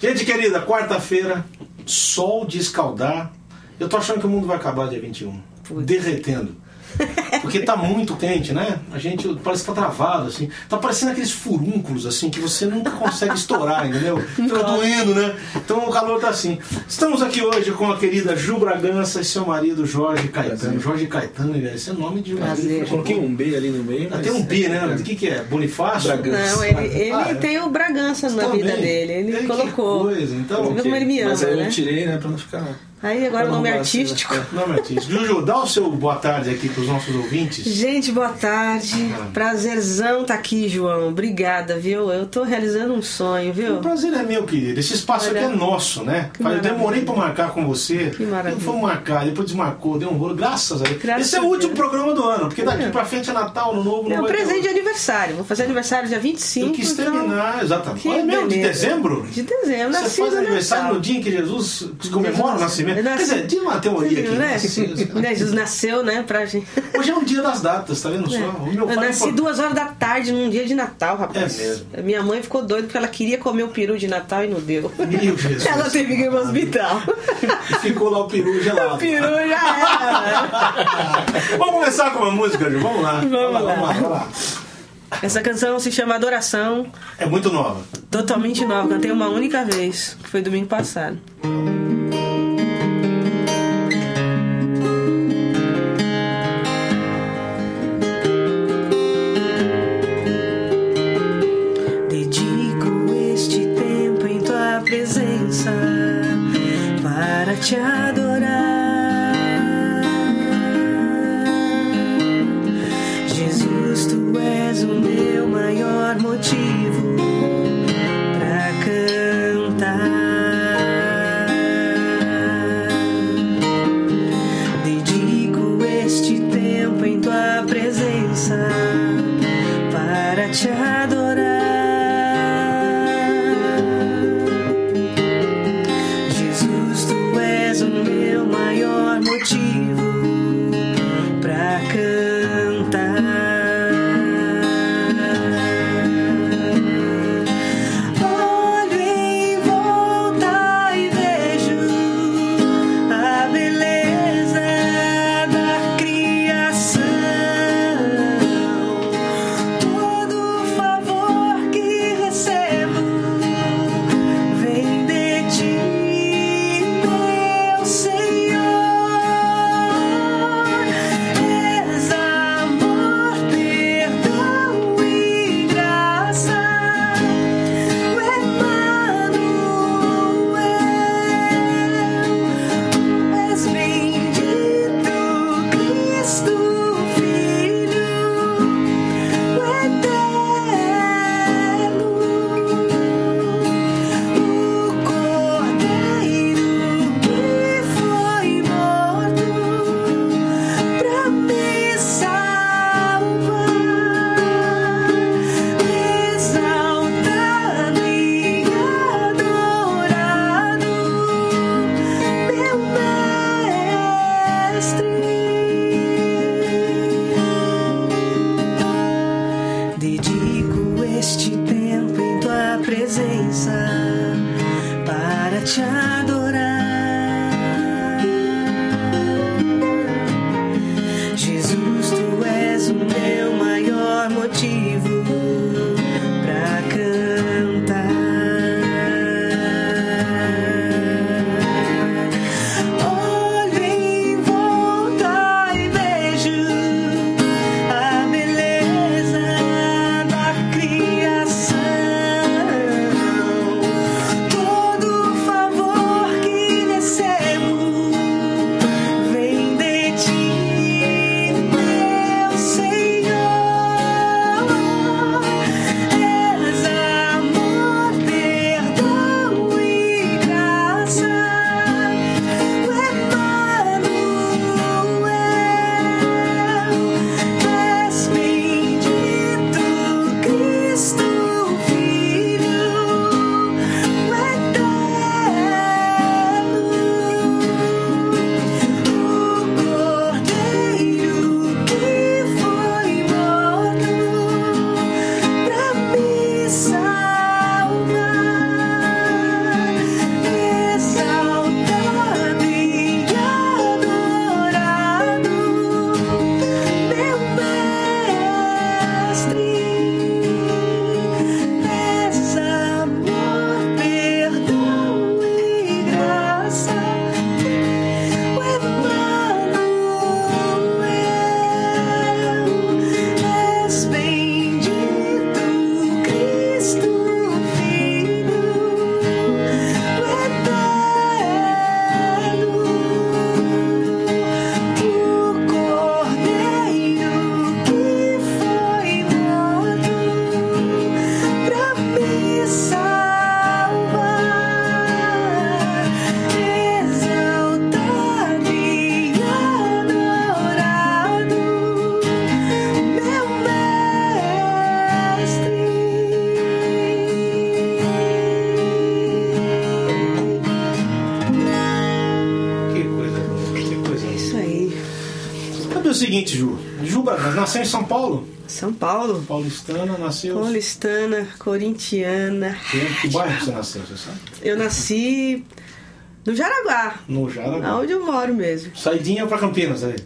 Gente querida, quarta-feira, sol de escaldar. Eu tô achando que o mundo vai acabar dia 21. Derretendo. Porque tá muito quente, né? A gente parece que tá travado, assim. Tá parecendo aqueles furúnculos, assim, que você nunca consegue estourar, entendeu? Fica doendo, né? Então o calor tá assim. Estamos aqui hoje com a querida Ju Bragança e seu marido Jorge Caetano. Jorge Caetano, esse é nome de um Eu coloquei um B ali no meio. Ah, mas tem um B, é- né? O que, que é? Bonifácio? Bragança. Não, ele, ele Ah, é. tem o Bragança na Também. vida dele. Ele Que colocou. coisa, então. Você viu como ele me ama, Mas aí eu né? tirei, né, pra não ficar. Aí agora o nome artístico. Não, Matias. Juju, dá o seu boa tarde aqui pros nossos ouvintes. Gente, boa tarde. Ah. Prazerzão tá aqui, João. Obrigada, viu? Eu tô realizando um sonho, viu? O prazer é meu, querido. Esse espaço Olha. aqui é nosso, né? Que eu maravilha. demorei pra marcar com você. Que maravilha. Não foi marcar, depois desmarcou, deu um rolo. Graças a Deus. Graças Esse é o último programa do ano, porque daqui É. pra frente é Natal, no novo, não É um presente de aniversário. Vou fazer aniversário dia 25. Eu quis então- terminar, exatamente. Que Olha mesmo, de dezembro? De dezembro. Você faz aniversário Natal. no dia em que Jesus comemora o nascimento? Eu Quer dizer, tinha uma teoria aqui. Né? Nasceu, Né, Jesus nasceu, né, pra gente. Hoje é um dia das datas, tá vendo só? O meu Eu pai nasci foi- duas horas da tarde num dia de Natal, rapaz. É mesmo. Minha mãe ficou doida porque ela queria comer o peru de Natal e não deu. Meu Jesus. Ela teve que ir pro hospital. E ficou lá o peru gelado. O peru já era. Vamos começar com uma música, Ju? Vamos lá. Vamos lá. Vamos lá, vamos lá. Essa canção se chama Adoração, É muito nova. totalmente nova. Cantei uma única vez, que foi domingo passado. Paulo. Paulistana, nasceu. Paulistana, corintiana. Que bairro você nasceu, você sabe? Eu nasci no Jaraguá. No Jaraguá. Onde eu moro mesmo. Saidinha pra Campinas aí.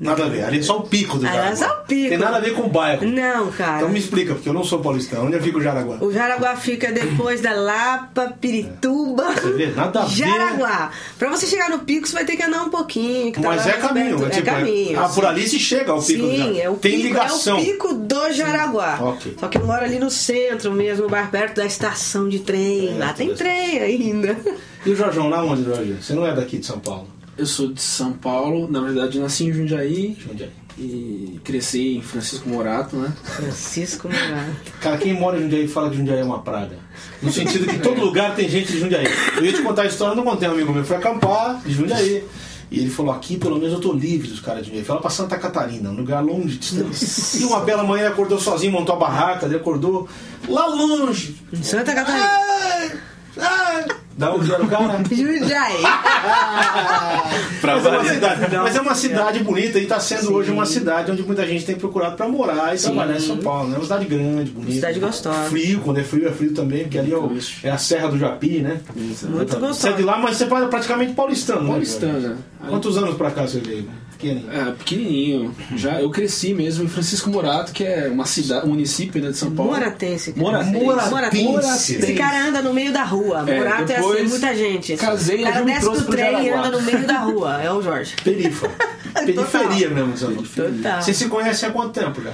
Nada a ver. Ali é só o pico do Jaraguá. é só o pico. Tem nada a ver com o bairro. Não, cara. Então me explica, porque eu não sou paulistano. Onde fica o Jaraguá? O Jaraguá fica depois da Lapa, Pirituba. Você vê? Nada a ver. Jaraguá. Pra você chegar no pico, você vai ter que andar um pouquinho. tá Mas lá é caminho. perto. É, tipo, caminho. Ah, por ali se chega ao pico do Sim, Jaraguá. é o Tem pico, ligação. É o pico do Jaraguá. Ok. Só que eu moro ali no centro mesmo, mais perto da estação de trem. É, lá tem trem ainda. E o Jorjão, lá onde, Jorge? Você não é daqui de São Paulo? Eu sou de São Paulo, na verdade nasci em Jundiaí é? e cresci em Francisco Morato, né? Francisco Morato. Cara, quem mora em Jundiaí fala que Jundiaí é uma praga. No sentido que em todo lugar tem gente de Jundiaí. Eu ia te contar a história, não contei, um amigo meu. Foi acampar de Jundiaí. E ele falou, aqui pelo menos eu tô livre dos caras de Jundiaí. Foi lá pra Santa Catarina, um lugar longe, distante. E uma bela manhã ele acordou sozinho, montou a barraca, ele acordou lá longe. Santa Catarina. Ai, ai. Da onde era o cara? Jundiaí. Pra mas, é uma cidade, mas é uma cidade bonita e está sendo hoje uma cidade onde muita gente tem procurado para morar e trabalhar em São Paulo. né? É uma cidade grande, bonita. Cidade gostosa. Frio, quando é frio, é frio também, porque ali é, o- é a Serra do Japi, né? Muito Você é gostosa. de lá, mas você é praticamente paulistano, né? Paulistana. Quantos anos pra cá você veio? Pequenininho. É, pequenininho. Já eu cresci mesmo em Francisco Morato, que é uma cidade, um município né, de São Paulo. Moratense. cara. Moratense. Moratense. Esse cara anda no meio da rua. É, Morato é assim, depois muita gente. casei, o cara desce do trem e anda no meio da rua. É o Jorge. Perifa. Periferia mesmo. Total. Você se conhece há quanto tempo já?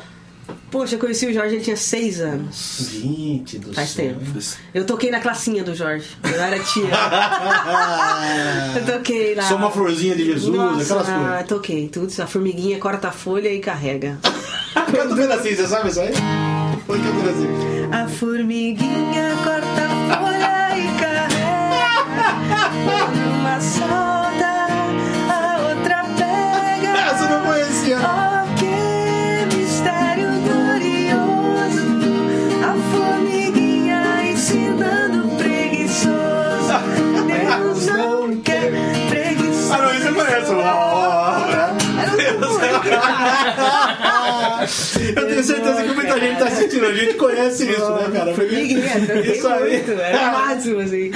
Poxa, eu conheci o Jorge, ele tinha seis anos. 20 do Faz céu, tempo. Eu toquei na classinha do Jorge. Eu era tia. eu toquei lá. Sou uma florzinha de Jesus, Nossa, aquelas ah, coisas. toquei. Tudo. A formiguinha corta a folha e carrega. Canta um pedacinho, você sabe isso aí? Põe que pedacinho. A formiguinha corta a folha e carrega. Uma solta, Eu tenho certeza que muita gente tá assistindo, a gente conhece isso, né, cara? Formiguinha, Isso aí. muito. Era o máximo, assim.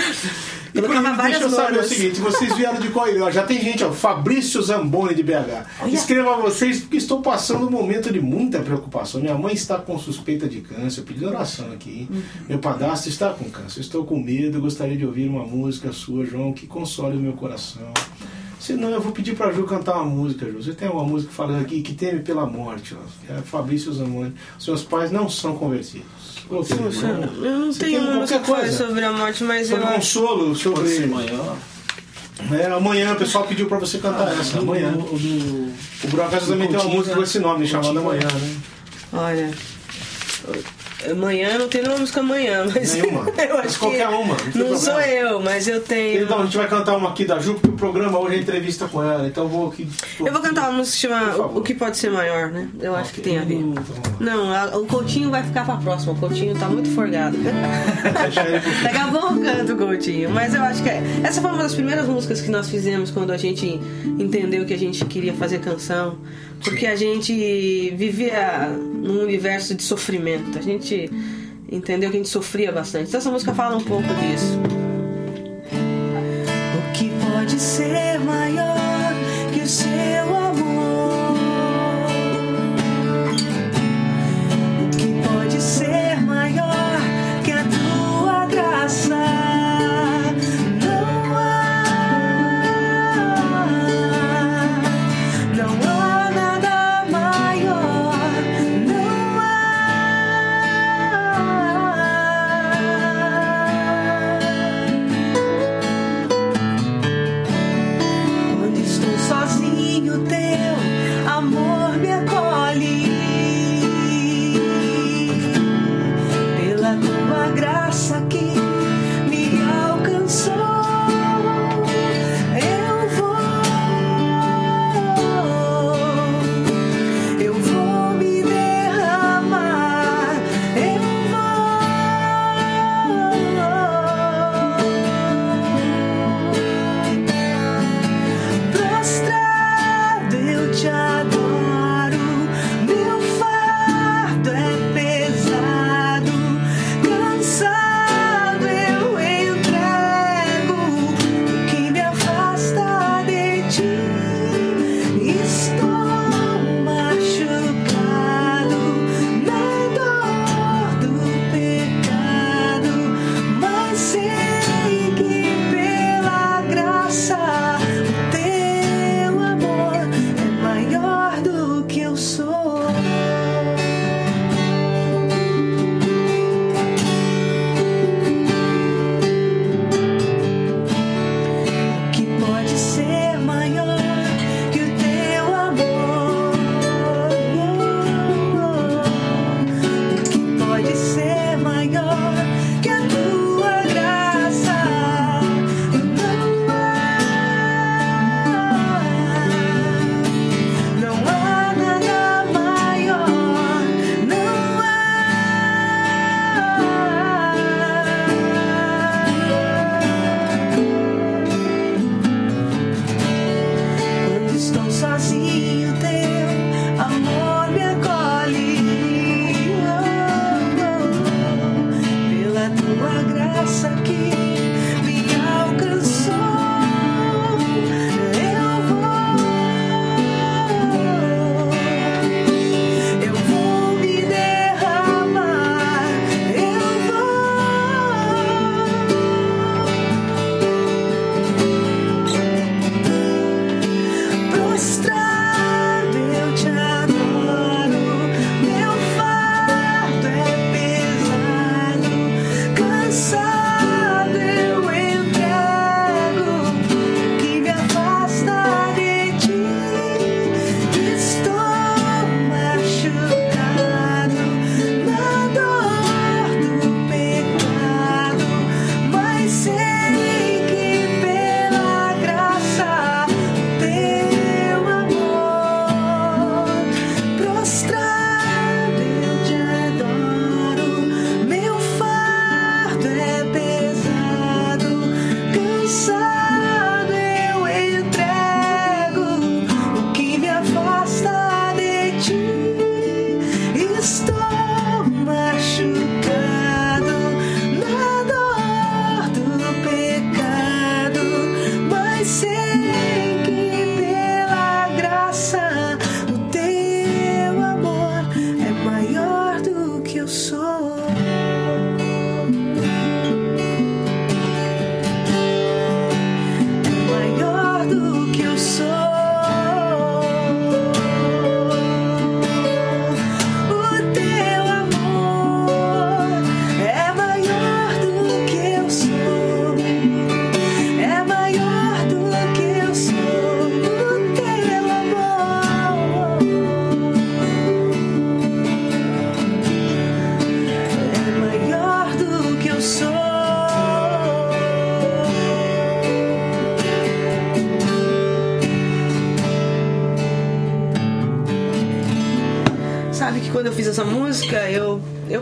E várias deixa eu saber o seguinte, vocês vieram de qual ilha? Já tem gente, ó, Fabrício Zamboni de BH. Escreva a vocês porque estou passando um momento de muita preocupação. Minha mãe está com suspeita de câncer, eu pedi oração aqui. Uhum. Meu padrasto está com câncer. Estou com medo, gostaria de ouvir uma música sua, João, que console o meu coração. Se não, eu vou pedir pra Ju cantar uma música, Ju. Você tem uma música falando aqui que teme pela morte, ó. É Fabrício Zamboni. Seus pais não são convertidos. Eu não você tenho uma música coisa? sobre a morte, mas eu Sobre acho. consolo, sobre. Pode ser amanhã. É, amanhã o pessoal pediu pra você cantar essa, amanhã. O do, O Brocas também tem uma música com né? esse nome, chamada Coutinho. Amanhã, né? Olha. Amanhã não tem nenhuma música amanhã, mas. Nenhuma. eu Mas acho qualquer que uma, não Não sou eu, mas eu tenho. Então, a gente vai cantar uma aqui da Ju, porque o programa hoje é entrevista com ela, então eu vou aqui. Eu vou cantar uma música que chama. O que Pode Ser Maior, né? Eu acho que tem a ver. Então. Não, a- o Coutinho vai ficar pra próxima. O Coutinho tá muito forgado. Daqui a pouco eu canto o Coutinho. Mas eu acho que é. Essa foi uma das primeiras músicas que nós fizemos quando a gente entendeu que a gente queria fazer canção. Porque a gente vivia num universo de sofrimento. A gente entendeu que a gente sofria bastante. Então essa música fala um pouco disso. O que pode ser maior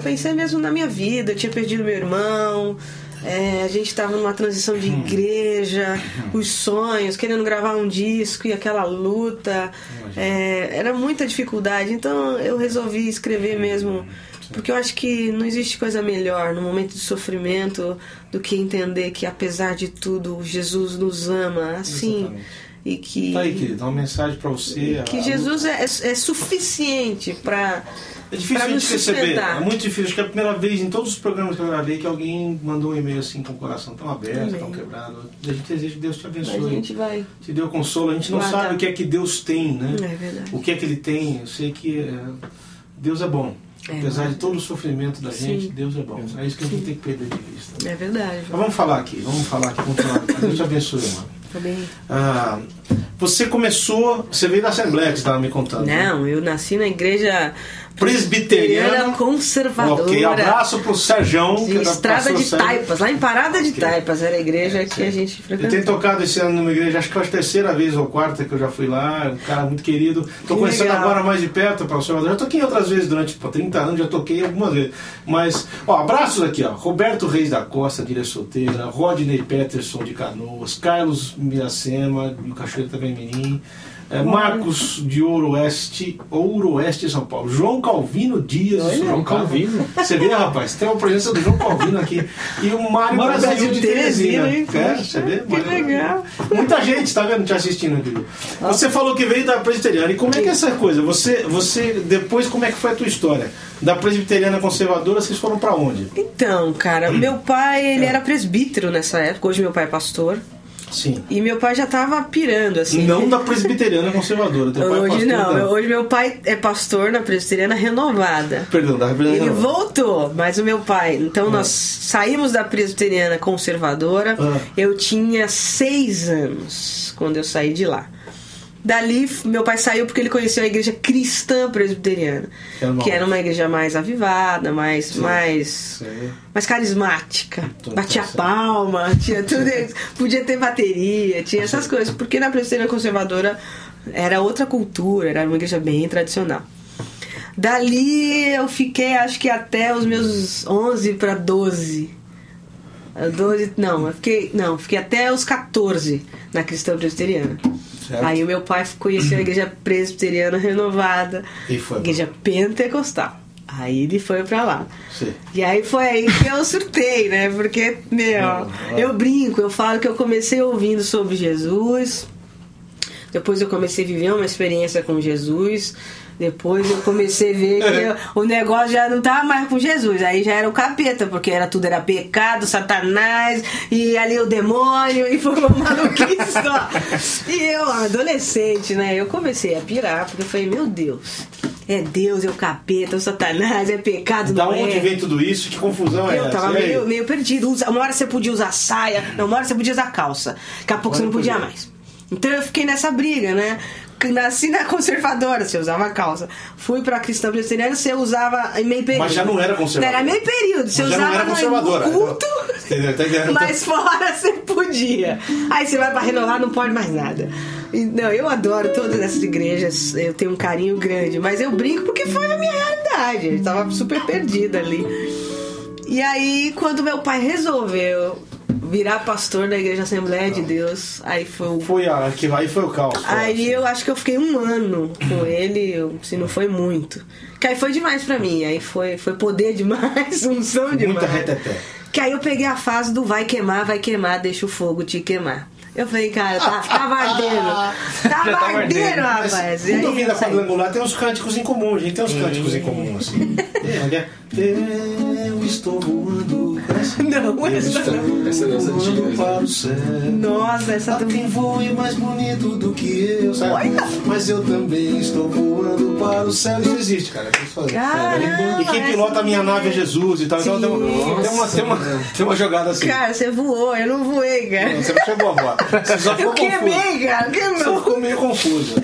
eu, pensei mesmo na minha vida. Eu tinha perdido meu irmão, é, a gente estava numa transição de igreja, os sonhos, querendo gravar um disco e aquela luta. é, era muita dificuldade. Então eu resolvi escrever mesmo. Porque eu acho que não existe coisa melhor no momento de sofrimento do que entender que, apesar de tudo, Jesus nos ama assim. Exatamente. E que, Tá aí, querido, uma mensagem pra você. que A- Jesus é, é suficiente para É difícil a gente receber. É muito difícil. Acho que é a primeira vez em todos os programas que eu gravei que alguém mandou um e-mail assim com o coração tão aberto, Amém. tão quebrado. A gente deseja que Deus te A abençoe. gente vai. Te deu consolo. A gente não Guardar. sabe o que é que Deus tem, né? É verdade. O que é que Ele tem. Eu sei que é, Deus é bom. É, Apesar mas- de todo o sofrimento da Sim. gente, Deus é bom. É isso que a gente tem que perder de vista. É verdade. Mas vamos falar aqui, vamos falar aqui. Deus te abençoe, irmão. Ah, você começou, você veio da Assembleia que você estava me contando. né? Não, eu nasci na igreja Presbiteriana conservadora. Ok, abraço pro Serjão, que era Estrada de Sérgio. Taipas, lá em Parada de Ok. Taipas, era a igreja que sim. a gente Eu tenho frequentou. tocado esse ano numa igreja, acho que foi a terceira vez ou quarta que eu já fui lá, um cara muito querido. Tô Que conhecendo legal. agora mais de perto para o Salvador. Já toquei outras vezes durante pô, 30 anos, já toquei algumas vezes. Mas, ó, abraços aqui, ó. Roberto Reis da Costa, Ilha Solteira, Rodney Peterson de Canoas, Carlos Miracema, do Cachoeira também Mirim. É, Marcos de Ouro Oeste, Ouro Oeste São Paulo. João Calvino Dias. Olha, João. Calvino. Você vê, rapaz, tem uma presença do João Calvino aqui. E o Mário Brasil de Brasil de Teresina. Hein? É, Poxa, você vê? que Mário legal. Muita gente tá vendo te assistindo aqui. Você falou que veio da presbiteriana. E como é que é essa coisa? Você, você depois como é que foi a tua história? Da presbiteriana conservadora, vocês foram pra onde? Então, cara, meu pai, É. ele era presbítero nessa época, hoje meu pai é pastor. Sim. E meu pai já tava pirando, assim. Não da presbiteriana conservadora. Teu pai é Hoje não, da- hoje meu pai é pastor na presbiteriana renovada. Perdão, da presbiteriana. Ele voltou, mas o meu pai. Então nós saímos da presbiteriana conservadora. Ah. Eu tinha seis anos quando eu saí de lá. Dali, meu pai saiu porque ele conheceu a igreja cristã presbiteriana, Que era uma- que era uma igreja mais avivada, mais, mais, Sei. mais carismática. Então, Batia tá certo. palma, tinha tudo, isso. podia ter bateria, tinha essas coisas, porque na presbiteriana conservadora era outra cultura, era uma igreja bem tradicional. Dali eu fiquei, acho que até os meus 11 para 12. Eh, 12, não, eu fiquei, não, fiquei até os 14 na cristã presbiteriana. Certo. Aí o meu pai conheceu a igreja presbiteriana renovada, igreja pentecostal. Aí ele foi pra lá. Sim. E aí foi aí que eu surtei, né? Porque, meu, eu brinco, eu falo que eu comecei ouvindo sobre Jesus. Depois eu comecei a viver uma experiência com Jesus. Depois eu comecei a ver que eu- o negócio já não tava mais com Jesus. Aí já era o capeta, porque era tudo era pecado, satanás, e ali o demônio, e foi uma maluquice só. E eu, adolescente, né? Eu comecei a pirar, porque eu falei, meu Deus, é Deus, é o capeta, é o satanás, é pecado, Da não onde é. vem tudo isso? Que confusão é Eu essa? tava E aí? meio, meio perdido. Uma hora você podia usar saia, uma hora você podia usar calça. Daqui a pouco você não podia podia. mais. Então eu fiquei nessa briga, né? Nasci na conservadora, você usava calça. Fui pra cristã presbiteriana, você usava em meio período. Mas já não era conservadora. Era meio período. Você Mas já não usava era conservadora. no culto, Entendeu? Tá entendendo? mas fora você podia. Aí você vai pra renovar, não pode mais nada. Não, eu adoro todas essas igrejas, eu tenho um carinho grande, mas eu brinco porque foi a minha realidade. Eu tava super perdida ali. E aí, quando meu pai resolveu virar pastor da Igreja Assembleia de Deus, aí foi o. Foi a, que aí foi o caos. Aí eu acho que eu fiquei um ano com ele, eu- se não foi muito. Que aí foi demais pra mim, aí foi, foi poder demais, unção demais. Muita reteté. Que aí eu peguei a fase do vai queimar, vai queimar, deixa o fogo te queimar. Eu falei, cara, tá, tava ardendo. Tava tava ardendo, Mas, rapaz. Vem da saí. quadrangular, tem uns cânticos em comum, a gente tem uns cânticos em comum, assim. Olha, eu estou voando. Não, essa não. Essa é né? para o céu. Nossa, essa tu quem voe mais bonito do que eu, sabe? Mas eu também estou voando para o céu. Isso existe, cara. Caramba, E quem essa pilota a minha não nave é é. Jesus e tal. Então tem uma, tem, uma, tem, uma, tem uma jogada assim. Cara, você voou, eu não voei, cara. Você não chegou a voar. Você só ficou Eu queimei, cara, Você queimou. ficou meio confuso.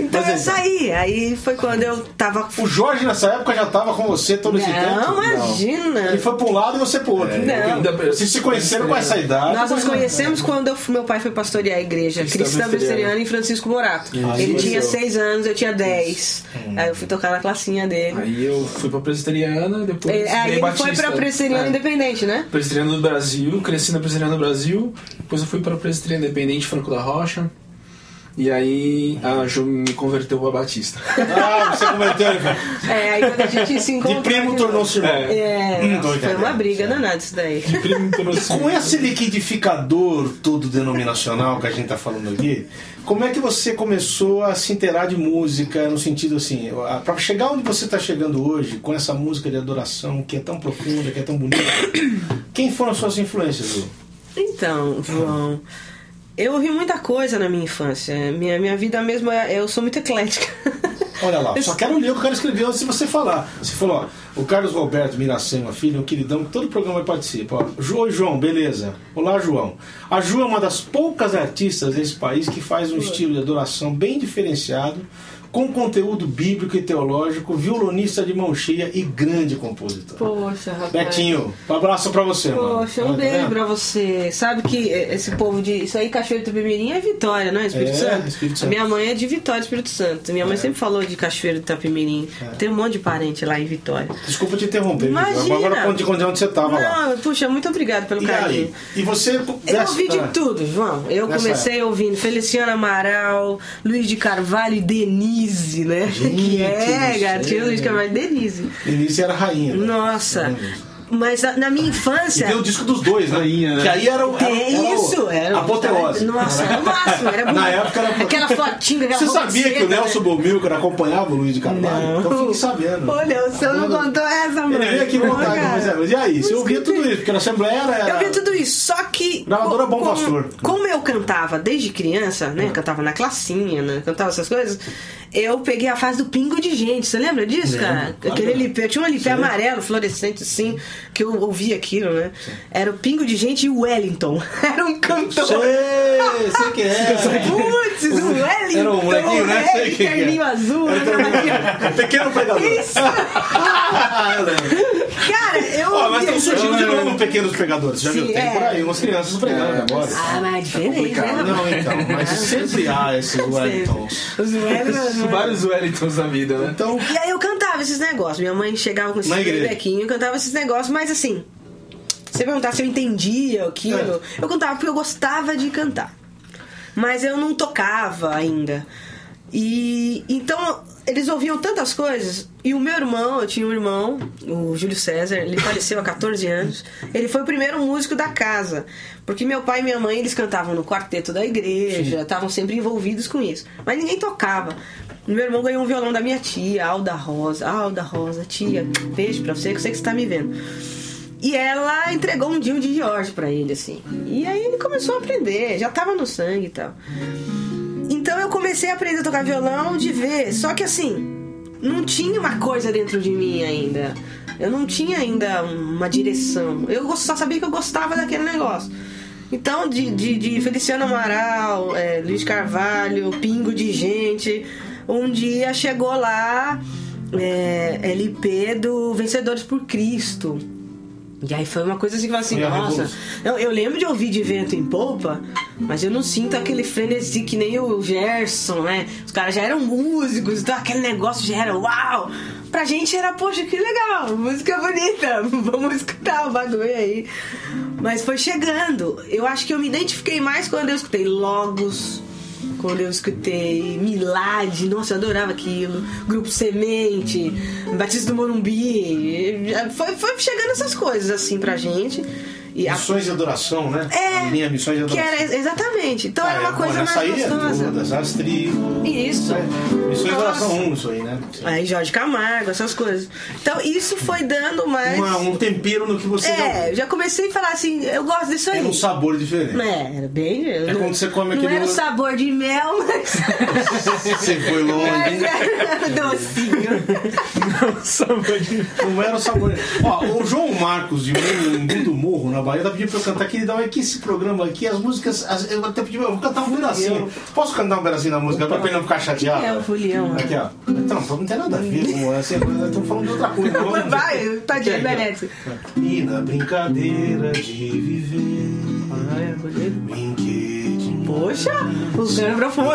Então Mas eu aí- saí. Aí foi quando eu tava. O Jorge nessa época já tava com você todo esse tempo? Não, imagina. Ele foi pra um lado e você pro outro. Não. Vocês se conheceram com essa idade. Nós nos conhecemos quando eu meu pai foi pastorear a igreja Cristã cristã Presbiteriana. em Francisco Morato. Aí Ele tinha conheceu. seis anos, eu tinha dez. Aí eu fui tocar na classinha dele. Aí eu fui pra presbiteriana, depois É, Aí ele batista. foi pra presbiteriana É. independente, né? Presbiteriana do Brasil, cresci na Presbiteriana do Brasil, depois eu fui para a Presbiteriana Independente Franco da Rocha, e aí a Ju me converteu para Batista. Ah, você converteu ele. velho. É, aí quando a gente se encontrou. De primo tornou-se irmão. É, Hum, nossa, foi uma é. briga danada isso daí. Primo trouxe- Com esse liquidificador todo denominacional que a gente tá falando aqui, como é que você começou a se inteirar de música no sentido assim, para chegar onde você está chegando hoje, com essa música de adoração que é tão profunda, que é tão bonita, quem foram as suas influências, Lu? Então, João, eu ouvi muita coisa na minha infância. Minha, minha vida mesmo, é- eu sou muito eclética. Olha lá, só quero ler o que o cara escreveu antes de você falar. Você falou, ó, o Carlos Roberto Miracema, filho, um queridão, que todo programa participa. Ó, Oi, João, beleza? Olá, João. A Ju é uma das poucas artistas desse país que faz um estilo de adoração bem diferenciado, com conteúdo bíblico e teológico, violonista de mão cheia e grande compositor. Poxa, rapaz. Betinho, um abraço pra você, mano. Poxa, um Olha, tá beijo pra você. Sabe que esse povo de. Isso aí, Cachoeiro do Itapemirim é Vitória, não é? Espírito É, Santo. Espírito Santo. minha mãe é de Vitória, Espírito Santo. Minha mãe sempre falou de Cachoeiro do Itapemirim. Tem um monte de parente lá em Vitória. Desculpa te interromper. Imagina. agora conte onde onde você tava lá. Não, puxa, muito obrigado pelo E carinho. aí? E você. Eu ouvi de tudo, João. Eu comecei ouvindo Feliciano Amaral, Luiz de Carvalho e Denise, né? que é, Gente, gatinho é. Luiz de Carvalho Denise. Denise era rainha. né? Nossa. Mas na, na minha E infância. tem o disco dos dois, né? Rainha, né? Que aí era o. Era, É era o- isso, era Apoteose. Nossa, era o máximo, era Na época era. Aquela fotinha, aquela Você sabia que o seda, Nelson né? Bomilcar acompanhava o Luiz de Carvalho? Não. Então fique sabendo. Olha, o senhor não contou essa, mano. Ele veio aqui cara. mas, é, mas e aí? Você ouvia tudo isso? Porque na Assembleia era. Eu via tudo isso, só que. Gravadora Bom Pastor. Como eu cantava desde criança, né? Cantava na classinha, né? Cantava essas coisas. Eu peguei a fase do pingo de gente. Você lembra disso, cara? Aquele LP. Eu tinha um Sim. amarelo, fluorescente, assim, que eu ouvia aquilo, né? Era o pingo de gente e o Wellington. Era um cantor. Sei, sei que é. Putz, o Wellington. Era um molequinho, né? é, Sei que é. azul. Era né? um pequeno pregador. Isso. Cara, eu Ó, mas estão surgindo de novo pequenos pregadores. Já Sim, viu? Tem é. por aí umas crianças pregando agora. Ah, mas é diferente, né? Não, então, mas sempre há esses Wellingtons. Os Wellingtons. Vários Wellingtons da vida, né? Então, E aí eu cantava esses negócios. Minha mãe chegava com esse bequinho, cantava esses negócios, mas assim, você perguntar se eu entendia aquilo, É. eu cantava porque eu gostava de cantar. Mas eu não tocava ainda. E então eles ouviam tantas coisas. E o meu irmão, eu tinha um irmão, o Júlio César, ele faleceu há 14 anos. Ele foi o primeiro músico da casa. Porque meu pai e minha mãe, eles cantavam no quarteto da igreja, estavam sempre envolvidos com isso. Mas ninguém tocava. Meu irmão ganhou um violão da minha tia, Alda Rosa. Alda Rosa, tia, beijo pra você, que eu sei que você tá me vendo. E ela entregou um Dio de George pra ele, assim. E aí ele começou a aprender, já tava no sangue e tal. Então eu comecei a aprender a tocar violão de ver, só que assim, não tinha uma coisa dentro de mim ainda. Eu não tinha ainda uma direção. Eu só sabia que eu gostava daquele negócio. Então, de, de, de Feliciano Amaral, é, Luiz Carvalho, Pingo de Gente, um dia chegou lá é, LP do Vencedores por Cristo. E aí foi uma coisa assim que eu falei assim, nossa. Eu, eu lembro de ouvir de vento em polpa, mas eu não sinto aquele frenesi que nem o Gerson, né? Os caras já eram músicos, então aquele negócio já era uau! Pra gente era, poxa, que legal, música bonita, vamos escutar o bagulho aí. Mas foi chegando. Eu acho que eu me identifiquei mais quando eu escutei Logos, quando eu escutei Milad, nossa, eu adorava aquilo. Grupo Semente, Batista do Morumbi. Foi, foi chegando essas coisas assim pra gente. E a- Missões de adoração, né? É, A linha Missões de que adoração. era exatamente. Então Ah, era é, uma bom, coisa mais aí é gostosa. todas, as trio. Isso. É, Missões de adoração 1, isso aí, né? Aí Jorge Camargo, essas coisas. Então isso foi dando mais. Uma- um tempero no que você É, eu já comecei a falar assim, eu gosto disso aí. Era um sabor diferente. É, era bem. É quando você come Não aquele era o sabor de mel, mas. Você foi longe. mas era docinho. Sabor de- Não era o sabor. Ó, o João Marcos de Mungo do Morro, na Bahia, tá pedindo pra eu cantar aqui. Ele dá aqui esse programa aqui, as músicas. as- eu até pedi, eu vou cantar um pedacinho. Posso cantar um pedacinho da música pra ele não ficar chateado? É o Fulião. Aqui, ó. Então, não tem nada a ver com essa. Estamos falando de outra coisa. Vamos. Vai, tadinho, ó. merece. E na brincadeira de viver, brinquei de Poxa, o cara é profundo.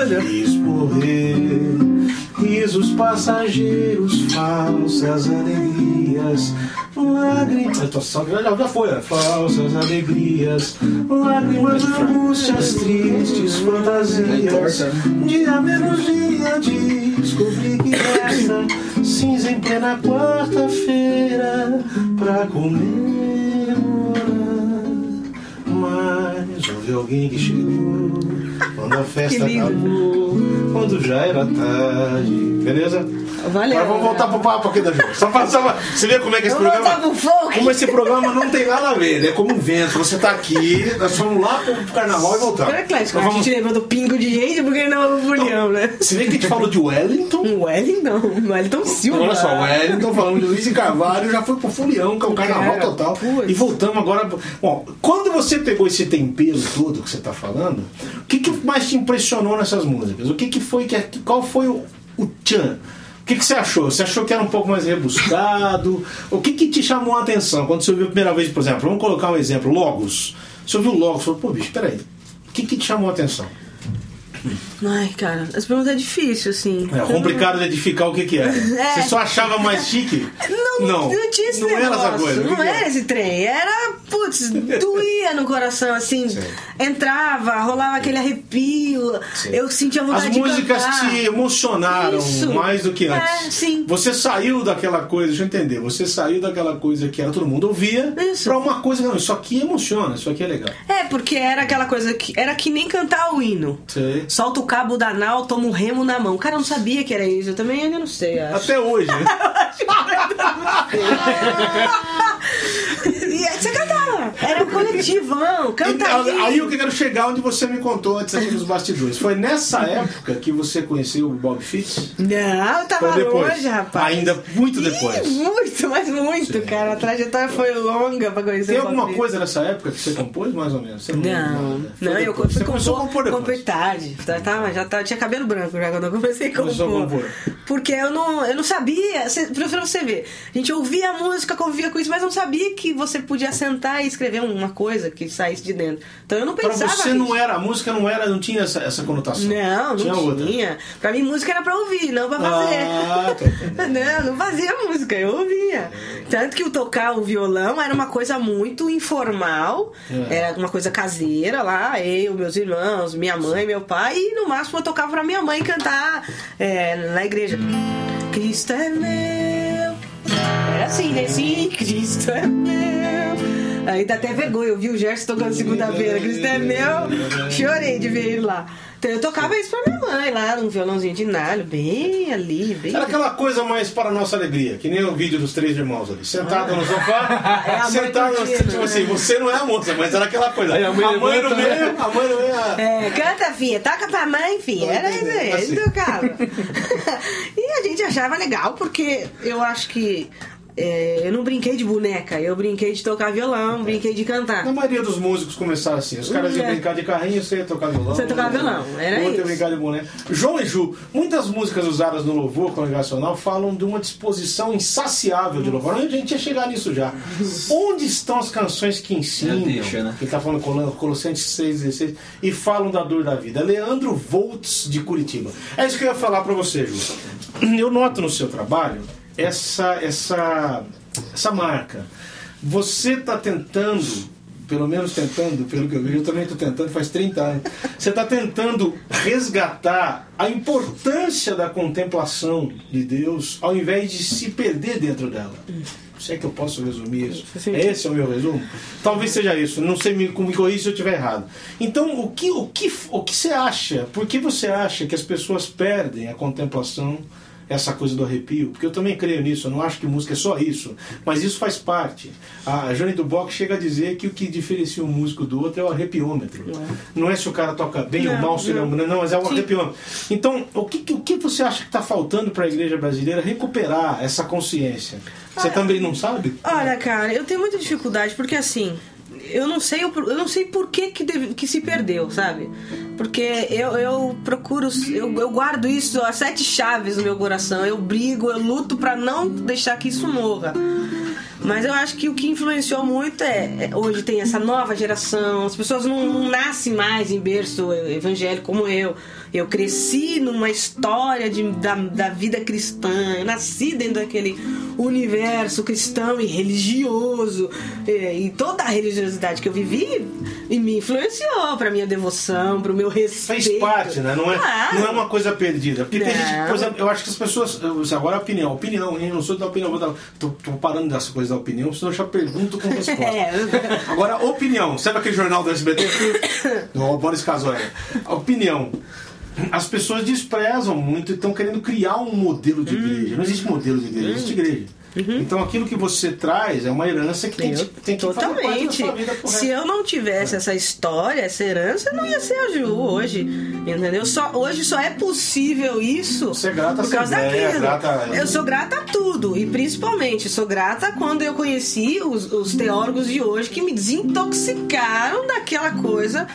Risos passageiros, falsas alegrias, lágrimas. Eu tô só, já, foi, né? Falsas alegrias, lágrimas, angústias, tristes fantasias. Dia menos dia, descobri que essa cinza em plena quarta-feira pra comemorar. Mas houve alguém que chegou quando a festa acabou, quando já era tarde. Beleza? Valeu. Agora vamos voltar pro papo aqui da Ju. Só pra- Você vê como é que esse Vamos programa. pro folk. Como esse programa não tem nada a ver, ele é como um vento. Você tá aqui, nós fomos lá pro carnaval e voltamos. Que Nós a vamos- gente levou do pingo de gente porque não o Fulião, né? Você vê que a gente falou de Wellington. Um Wellington, um Wellington Silva. Olha só, Wellington falando de Luiz de Carvalho já foi pro Fulião, que é o carnaval Cara, total. putz. E voltamos agora. Bom, quando você pegou esse tempero todo que você tá falando, o que, que mais te impressionou nessas músicas? O que, que foi que. Qual foi o, o tchan? O que, que você achou? Você achou que era um pouco mais rebuscado? O que, que te chamou a atenção quando você ouviu a primeira vez, por exemplo? Vamos colocar um exemplo: Logos. Você ouviu Logos e falou, pô, bicho, peraí. O que, que te chamou a atenção? Ai, cara, essa pergunta é difícil, assim. É complicado de edificar o que, que era. É. Você só achava mais chique? Não, não, não tinha esse não negócio. era essa coisa. Não era esse trem. Era, putz, doía no coração, assim. Sim. Entrava, rolava aquele arrepio. Sim. Eu sentia vontade As de músicas cantar. te emocionaram Isso. mais do que antes. É, sim. Você saiu daquela coisa, deixa eu entender, você saiu daquela coisa que era todo mundo ouvia Isso. pra uma coisa que não, isso aqui emociona, isso aqui é legal. É, porque era aquela coisa que. Era que nem cantar o hino. Sei. Solta o cabo da nau, toma um remo na mão. Cara, eu não sabia que era isso. Eu também ainda não sei, acho. Até hoje, né? e você. Era um coletivão, canta Então, aí. aí eu quero chegar onde você me contou antes aqui nos bastidores. Foi nessa época que você conheceu o Bob Fitts? Não, eu tava longe, rapaz. Ainda muito depois. Ih, muito, mas muito, Sim. cara. A trajetória foi longa pra conhecer Tem o alguma coisa nessa época que você compôs, mais ou menos? Você Não? Foi não, eu depois. fui Você começou a compor depois. comprei tarde. Já tava, já tava, tinha cabelo branco já quando eu comecei a Começou a compor. Porque eu não, eu não sabia, pra pra você ver, a gente ouvia a música, convivia com isso, mas não sabia que você podia sentar e escrever uma coisa que saísse de dentro. Então eu não Pra pensava. você nisso. não era, a música não era, não tinha essa, essa conotação. Não, não tinha. tinha. outra. Pra mim, música era pra ouvir, não pra fazer. Ah, tô entendendo. não, não fazia música, eu ouvia. Tanto que o tocar o violão era uma coisa muito informal, É. era uma coisa caseira lá, eu, meus irmãos, minha mãe, meu pai, e no máximo eu tocava pra minha mãe cantar é, na igreja. Cristo é meu. Era assim, né? Sim, Cristo é meu. Aí dá até vergonha, eu vi o Gerson tocando segunda-feira, Cristo é meu. Chorei de ver ele lá. Então eu tocava isso pra minha mãe lá, num violãozinho de nalho, bem ali, bem. Era aquela coisa mais para a nossa alegria, que nem o vídeo dos três irmãos ali. Sentado no É sofá, a mãe sentado no curtindo, tipo né? assim, você não é a moça, mas era aquela coisa. Aí a mãe no levanta, né? meio, a mãe no meio. a- É, canta, filha, toca pra mãe, filha. Era isso aí, Assim. ele tocava. e a gente achava legal, porque eu acho que é, eu não brinquei de boneca, eu brinquei de tocar violão, brinquei de cantar. Na maioria dos músicos começaram assim. Os caras iam É. brincar de carrinho, você ia tocar violão. Você tocava violão, era ia isso. brincar de boneco. João e Ju, muitas músicas usadas no louvor congregacional falam de uma disposição insaciável de louvor. A gente ia chegar nisso já. Onde estão as canções que ensinam? Deixa, né? Ele está falando Colo- Colossenses 6, 16, e falam da dor da vida. Leandro Voltz, de Curitiba. É isso que eu ia falar para você, Ju. Eu noto no seu trabalho essa, essa, essa marca. Você está tentando, pelo menos tentando, pelo que eu vejo, eu também estou tentando faz 30 anos. Você está tentando resgatar a importância da contemplação de Deus ao invés de se perder dentro dela. Se é que eu posso resumir isso. Sim. Esse é o meu resumo? Talvez seja isso. Não sei me corrija se eu estiver errado. Então, o que, o, que, o que você acha? Por que você acha que as pessoas perdem a contemplação? Essa coisa do arrepio, porque eu também creio nisso, eu não acho que música é só isso, mas isso faz parte. A Jane Duboc chega a dizer que o que diferencia um músico do outro é o arrepiômetro. Não é se o cara toca bem ou mal, se ele é não. um- não, mas é o arrepiômetro. Então, o que, o que você acha que está faltando para a igreja brasileira recuperar essa consciência? Você também não sabe? Olha, cara, eu tenho muita dificuldade porque assim, eu não sei, eu não sei por que que, deve- que se perdeu, sabe? Porque eu, eu procuro, eu, eu guardo isso, as sete chaves no meu coração. Eu brigo, eu luto pra não deixar que isso morra. Mas eu acho que o que influenciou muito é, é, hoje tem essa nova geração, as pessoas não, não nascem mais em berço evangélico como eu. Eu cresci numa história de, da, da vida cristã, eu nasci dentro daquele universo cristão e religioso. E, e toda a religiosidade que eu vivi e me influenciou pra minha devoção, pro meu respeito. Fez parte, né? Não é, não é uma coisa perdida. Porque tem Não. gente, que, por exemplo, eu acho que as pessoas. Agora a opinião, opinião, hein? Eu não sou da opinião, vou dar, tô, tô parando dessa coisa da opinião, senão eu já pergunto com resposta. É. Agora, opinião. Sabe aquele jornal do SBT? o Boris Casoy. A opinião. As pessoas desprezam muito e estão querendo criar um modelo de igreja. Não existe modelo de igreja, existe igreja. Então aquilo que você traz é uma herança que tem, Eu- que- tem que fazer parte da totalmente. sua vida Se eu não tivesse essa história, essa herança, eu não ia ser a Ju hoje. Entendeu? Só, hoje só é possível isso Você é grata por causa Assembleia, daquilo. grata Eu sou grata a tudo. E principalmente sou grata quando eu conheci os, os teólogos de hoje que me desintoxicaram daquela coisa.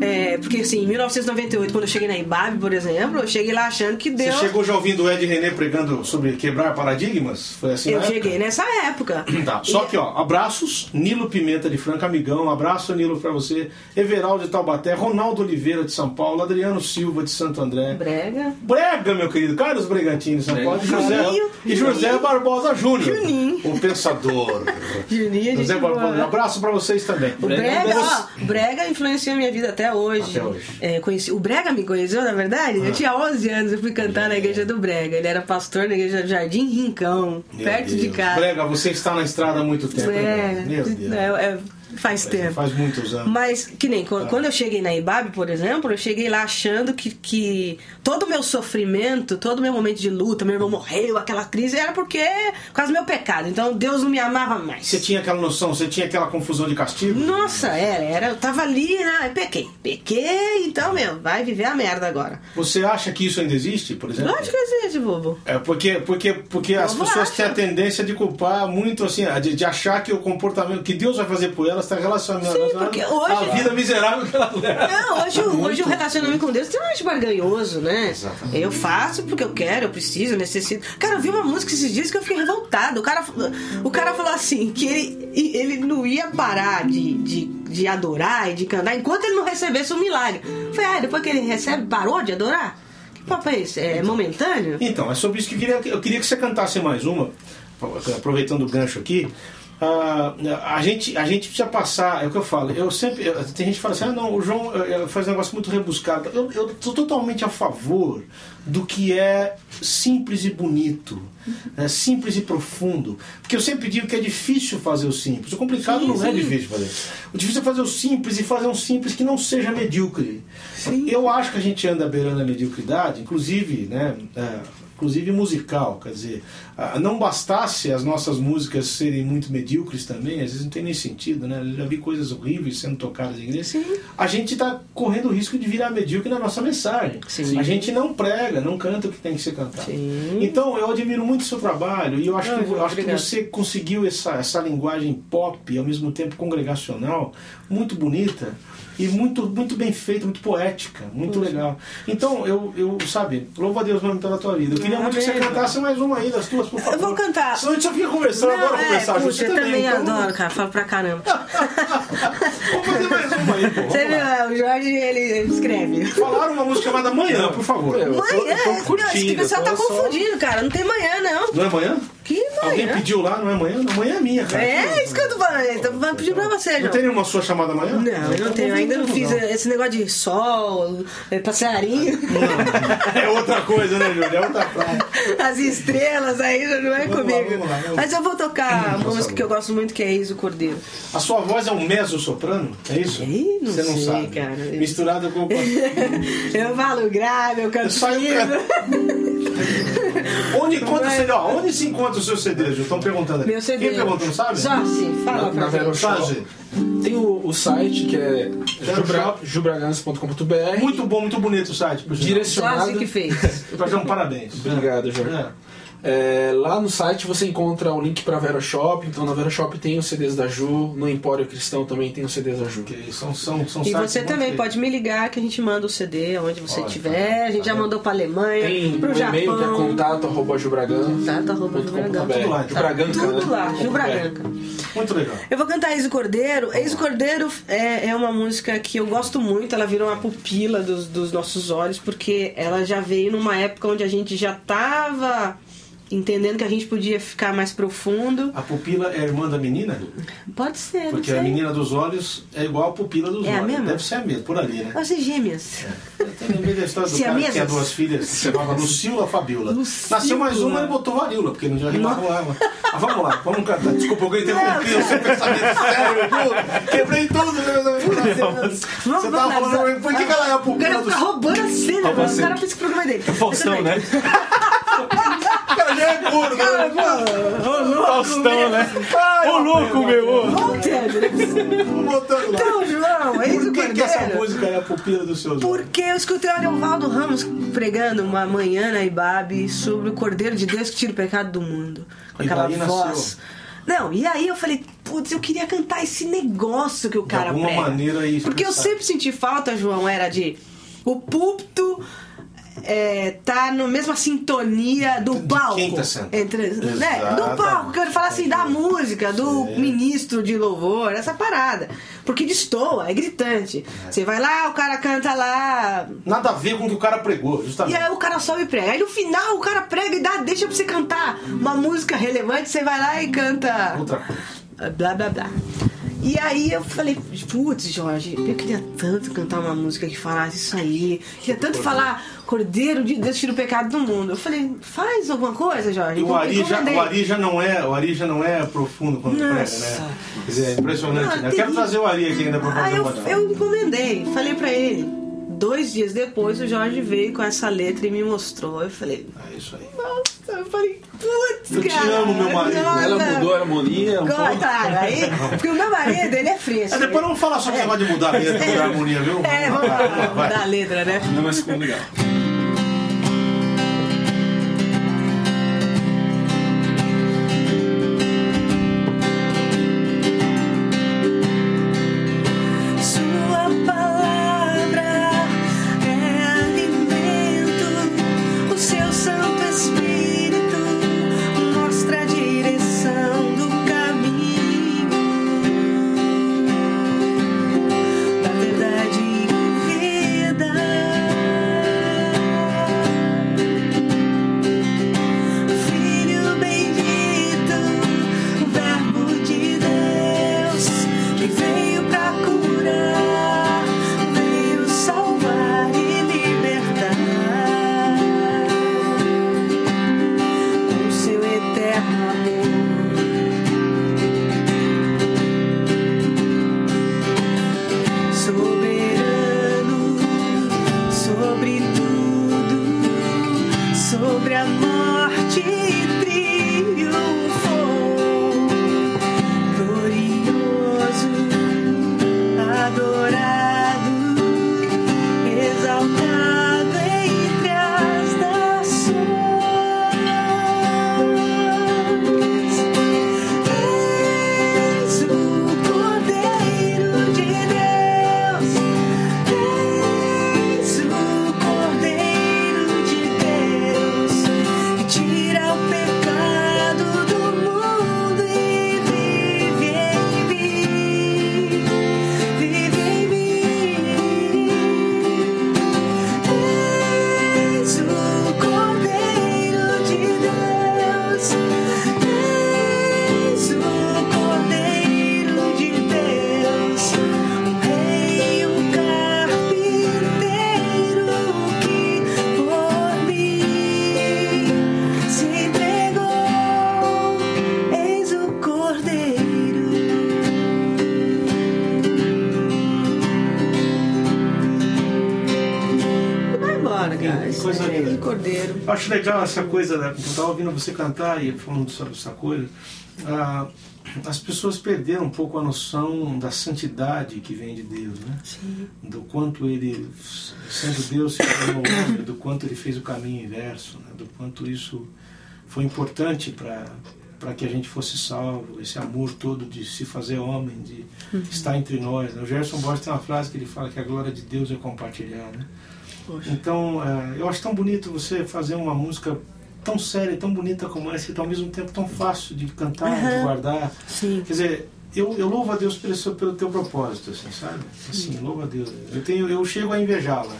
É, porque assim, em 1998, quando eu cheguei na IBAB, por exemplo, eu cheguei lá achando que Deus. Você chegou já ouvindo o Ed René pregando sobre quebrar paradigmas? Foi assim Eu na época? cheguei nessa época. Tá, só que, ó, abraços, Nilo Pimenta de Franca, amigão, um abraço, Nilo, pra você, Everaldo de Taubaté, Ronaldo Oliveira de São Paulo, Adriano Silva de Santo André, Brega. Brega, meu querido, Carlos Bragantino de São Paulo, e José, Juninho, e José Juninho. Barbosa Júnior, Juninho. o pensador. Juninho, José Barbosa, um abraço pra vocês também. O Brega, Você- ó, Brega influenciou minha vida até hoje. Até hoje. É, conheci, o Brega me conheceu, na verdade. Eu tinha 11 anos, eu fui cantar na igreja do Brega. Ele era pastor na igreja do Jardim Rincão, Meu perto de Deus. casa. Brega, você está na estrada há muito tempo. É, Meu Deus. é, é, faz tempo. Faz muitos anos. Mas, que nem quando, quando eu cheguei na IBAB, por exemplo, eu cheguei lá achando que, que todo o meu sofrimento, todo o meu momento de luta, meu irmão morreu, aquela crise, era porque, por causa do meu pecado. Então Deus não me amava mais. Você tinha aquela noção, você tinha aquela confusão de castigo? Nossa, era, era. Eu tava ali, né? Pequei. Pequei, então, meu, vai viver a merda agora. Você acha que isso ainda existe, por exemplo? Lógico que existe, bobo. É porque, porque, porque as pessoas acha. têm a tendência de culpar muito assim, de, de achar que o comportamento que Deus vai fazer por elas está relacionado Sim, porque hoje- à vida miserável que ela leva. Não, hoje, o- hoje o relacionamento com Deus é extremamente barganhoso, né? Exatamente. Eu faço porque eu quero, eu preciso, eu necessito. Cara, eu vi uma música esses dias que eu fiquei revoltado. O cara, o cara falou assim, que ele, ele não ia parar de, de, de adorar e de cantar enquanto ele não recebesse um milagre. Falei, ah, depois que ele recebe, parou de adorar? Que papo é esse? É momentâneo? Então, é sobre isso que eu queria, eu queria que você cantasse mais uma, aproveitando o gancho aqui. Ah, a, gente, a gente precisa passar, é o que eu falo, eu sempre. eu- tem gente que fala assim, ah não, o João eh, faz um negócio muito rebuscado. Eu, sou totalmente a favor do que é simples e bonito, né, simples e profundo. Porque eu sempre digo que é difícil fazer o simples. O complicado Sim, não é sim. difícil fazer. O difícil é fazer o simples e fazer um simples que não seja medíocre. Sim. Eu acho que a gente anda beirando a mediocridade, inclusive, né? é, inclusive musical, quer dizer, não bastasse as nossas músicas serem muito medíocres também, às vezes não tem nem sentido, né? Eu já vi coisas horríveis sendo tocadas em igreja. Sim. A gente está correndo o risco de virar medíocre na nossa mensagem. Sim. A gente não prega, não canta o que tem que ser cantado. Sim. Então, eu admiro muito o seu trabalho e eu acho, Ah, que, eu acho que você conseguiu essa, essa linguagem pop ao mesmo tempo congregacional muito bonita e muito, muito bem feita, muito poética, muito legal. Então, eu, eu, sabe, louvo a Deus mesmo pela tua vida. Eu queria Ah, muito que você cantasse mais uma aí das tuas, por favor. vou cantar. Senão a gente só fica conversando, eu adoro é, conversar. puxa, você eu também então- adoro, cara. Falo pra caramba. Vamos fazer mais uma aí, pô. Você viu, é, o Jorge, ele escreve. Falaram uma música chamada Manhã, por favor. Eu tô- Manhã, eu tô não, curtindo, esse pessoal eu tá tô só- confundindo, cara. Não tem manhã, não. Não é manhã? Que Alguém manhã? pediu lá, não é manhã? Não, manhã é minha, cara. É, isso que eu tô falando. Tô falando pedir pra você, Não tem nenhuma sua chamada manhã? Não, eu não Então tenho vamos ainda não fiz não. esse negócio de sol, é, passarinho, É outra coisa, né, Júlio? É outra praia. as estrelas ainda não é Vamos lá, comigo. vamos lá, vamos lá. Mas eu vou tocar uma Por música favor. que eu gosto muito, que é Eis o Cordeiro. A sua voz é um mezzo-soprano? É isso? Ih, não Você não sei, sabe. cara. Misturada com... eu falo grave, eu canto. Onde encontra Mas- CD? Ó, onde se encontra o seu CD? Já estão perguntando aqui. Meu CD. Quem perguntou, não sabe? Só sim, fala Na- pra na Vero gente. Tem o, o site que é Zero jubra, Shop. jubragança.com.br. Muito bom, muito bonito o site. por sinal. Só direcionado. assim que fez. Pra dar um parabéns. Obrigado, Jorge. É. É, lá no site você encontra o link para Vera Shop. Então na Vera Shop tem os CDs da Ju. No Empório Cristão também tem os CDs da Ju. Ok, São, são, são E você também pode me ligar que a gente manda o CD onde você estiver. A gente já tá. mandou pra Alemanha, Tem pro o Japão. e-mail que é contato arroba jubragança. Contato arroba jubraganca. Tudo lá, então. Jubraganca, Tudo né? lá, Jubraganca. Muito legal. Eu vou cantar o Cordeiro. Eis o Cordeiro é, é uma música que eu gosto muito. Ela virou uma pupila dos, dos nossos olhos, porque ela já veio numa época onde a gente já tava entendendo que a gente podia ficar mais profundo. A pupila é a irmã da menina? Pode ser, não Porque a menina dos olhos é igual a pupila dos É a olhos. mesma? Deve ser a mesma, por ali, né? Pode ser gêmeas. Eu lembrei da história do Se a cara que tinha duas filhas, se chamava Lucila Fabiola. Lucila. Nasceu mais uma, ele botou varíola, porque não já rimava lá. Mas vamos lá, vamos cantar. Desculpa, eu interrompi o seu pensamento sério, tudo. Quebrei tudo. Vamos, Você tava falando, por que, que ela é a O pupila cara dos fica roubando a cena, Rouba a mano. O cena. cara que o programa é dele. Faustão, né? O cara já é puro, Cara, né? pô, Faustão, né? Ai, Ô louco, meu! Voltando? Vamos botando lá. Então, João, eis o Por que, que essa Cordeiro. música é a pupila dos seus? Porque eu escutei o Ariovaldo Ramos pregando uma manhã na Ibabe sobre o Cordeiro de Deus que tira o pecado do mundo. Com aquela voz. Não, e aí eu falei, putz, eu queria cantar esse negócio que o cara alguma prega. maneira isso, Porque eu sabe? sempre senti falta, João, era de o púlpito é, tá na mesma sintonia do palco. quem tá. Entre, né, do palco, que eu falo assim, da música, do Sim. ministro de louvor, essa parada. Porque destoa, é gritante. Você vai lá, o cara canta lá. Nada a ver com o que o cara pregou, E justamente. aí o cara sobe e prega. Aí no final o cara prega e dá, deixa pra você cantar uma música relevante, você vai lá e canta Outra coisa. blá blá blá. E aí eu falei, putz, Jorge, eu queria tanto cantar uma música que falasse isso aí. Queria tanto falar Cordeiro de Deus tira o pecado do mundo. Eu falei, faz alguma coisa, Jorge. O Ari, já, o Ari já não é, o Ari já não é profundo quando prega, Nossa. né? Quer dizer, é impressionante, Não, né? Eu quero trazer o Ari aqui ainda pra fazer Aí eu, eu encomendei, falei pra ele. Dois dias depois o Jorge veio com essa letra e me mostrou. Eu falei, É isso aí. nossa, eu falei, putz, Eu te cara. amo, meu marido. nossa. Ela mudou a harmonia um Claro, pouco. Claro, aí, porque o meu marido, ele é fresco. É, depois vamos falar sobre o negócio de mudar a letra, mudar a harmonia, viu? É, vamos lá, mudar a letra, né? Não, mas ficou legal. Cordeiro. Acho legal essa coisa, né? Eu estava ouvindo você cantar e falando sobre essa coisa. Ah, as pessoas perderam um pouco a noção da santidade que vem de Deus, né? Sim. Do quanto ele, sendo Deus, se tornou homem, do quanto ele fez o caminho inverso, né? do quanto isso foi importante para para que a gente fosse salvo, esse amor todo de se fazer homem, de estar entre nós. né? O Gerson Borges tem uma frase que ele fala que a glória de Deus é compartilhar, né? Poxa. Então, é, eu acho tão bonito você fazer uma música tão séria, tão bonita como essa, e ao mesmo tempo tão fácil de cantar, de Aham. guardar. Sim. Quer dizer, eu, eu louvo a Deus pelo, teu propósito, assim, sabe? Assim, louvo a Deus. Eu, tenho, eu chego a invejá-la.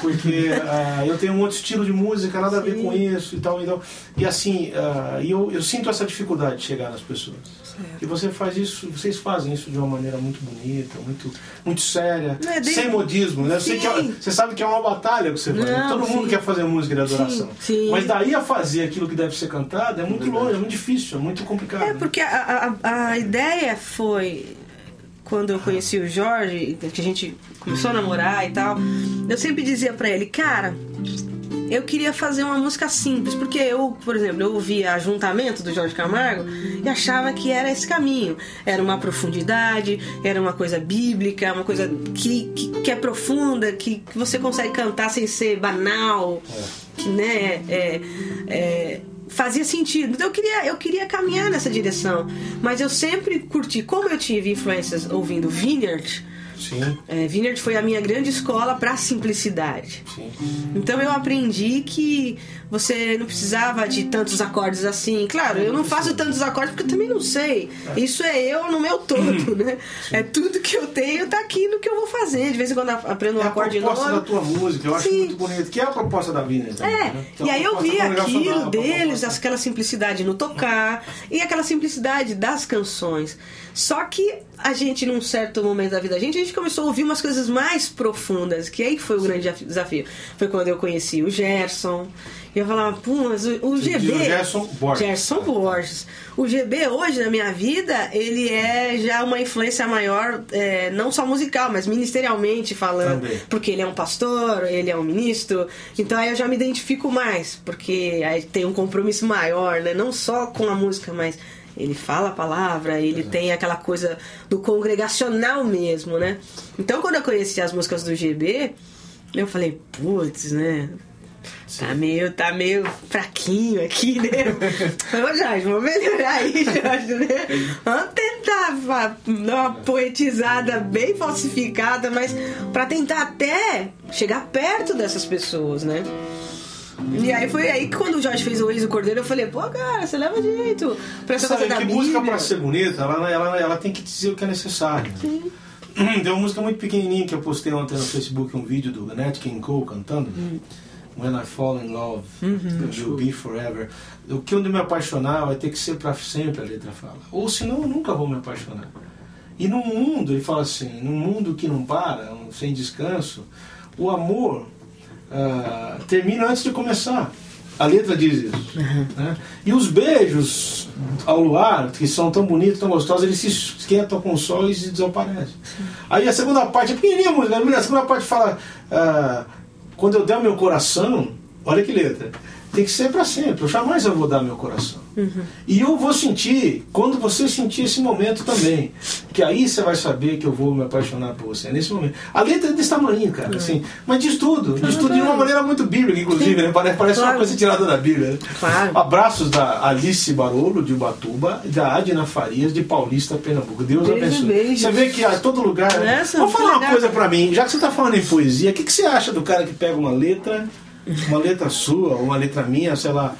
Porque ah, eu tenho um outro estilo de música, nada a ver Sim. com isso e tal. Então, e assim, e eu, eu sinto essa dificuldade de chegar nas pessoas. Certo. E você faz isso, vocês fazem isso de uma maneira muito bonita, muito, muito séria, é de- sem modismo, né? Eu sei que é- você sabe que é uma batalha que você faz. Não, Todo mundo sim. quer fazer música de adoração. Sim, sim. Mas daí a fazer aquilo que deve ser cantado é muito longe, é muito difícil, é muito complicado. É, né? porque a, a, a ideia foi. Quando eu conheci o Jorge, que a gente começou a namorar e tal, eu sempre dizia pra ele, cara, eu queria fazer uma música simples, porque eu, por exemplo, eu ouvia Ajuntamento do Jorge Camargo e achava que era esse caminho. Era uma profundidade, era uma coisa bíblica, uma coisa que, que, que é profunda, que, que você consegue cantar sem ser banal, que, né, é, é, fazia sentido. Então eu queria, eu queria caminhar nessa direção. Mas eu sempre curti, como eu tive influências ouvindo Vineyard, Sim, é, Vineyard foi a minha grande escola para simplicidade. sim. Então eu aprendi que você não precisava de tantos acordes assim. Claro, eu não faço tantos acordes porque eu também não sei. Isso é eu no meu todo, né? É tudo que eu tenho tá aqui no que eu vou fazer. De vez em quando eu aprendo um É a acorde proposta novo. da tua música, eu acho Sim. muito bonito. Que é a proposta da Vina também, É, né? É e aí eu proposta vi aquilo deles, aquela simplicidade no tocar e aquela simplicidade das canções. Só que a gente, num certo momento da vida da gente, a gente começou a ouvir umas coisas mais profundas, que aí que foi o grande desafi- desafio. Foi quando eu conheci o Gerson. E eu falava, pô, mas o, o GB. o Gerson Borges. Gerson Borges. O GB hoje na minha vida, ele é já uma influência maior, é, não só musical, mas ministerialmente falando. Também. Porque ele é um pastor, ele é um ministro. Então aí eu já me identifico mais, porque aí tem um compromisso maior, né? Não só com a música, mas ele fala a palavra, ele tem aquela coisa do congregacional mesmo, né? Então quando eu conheci as músicas do GB, eu falei, putz, né? Tá meio, tá meio fraquinho aqui, né? Ô Jorge, vamos melhorar aí, Jorge, né? Vamos tentar dar uma poetizada bem falsificada, mas pra tentar até chegar perto dessas pessoas, né? E aí foi aí que quando o Jorge fez o Ex do Cordeiro, eu falei, pô, cara, você leva jeito pra essa Sabe coisa da que Bíblia. música pra ser bonita, ela, ela, ela tem que dizer o que é necessário. Sim. Tem uma música muito pequenininha que eu postei ontem no Facebook, um vídeo do Nat King Cole cantando. Hum. When I Fall in Love, Uhum. You'll Be Forever. O que eu me apaixonar vai ter que ser para sempre, a letra fala. Ou senão eu nunca vou me apaixonar. E num mundo, ele fala assim, num mundo que não para, sem descanso, o amor ah, termina antes de começar. A letra diz isso. né? E os beijos ao luar, que são tão bonitos, tão gostosos, eles se esquentam com o sol e desaparecem. Aí a segunda parte, é pequenininha a música, a segunda parte fala: ah, Quando eu der o meu coração, olha que letra, tem que ser para sempre, eu jamais eu vou dar meu coração. E eu vou sentir, quando você sentir esse momento também, que aí você vai saber que eu vou me apaixonar por você, é nesse momento. A letra é desse tamanho, cara, assim, mas diz tudo, diz tudo de uma maneira muito bíblica, inclusive, né? Parece, parece uma Claro. coisa tirada da Bíblia. né? Claro. Abraços da Alice Barolo, de Ubatuba, e da Adina Farias, de Paulista, Pernambuco. Deus Beijo, abençoe. beijo. Você vê que a todo lugar. Vamos falar uma legal. coisa pra mim, já que você tá falando em poesia, o que, que você acha do cara que pega uma letra, uma letra sua, uma letra minha, sei lá,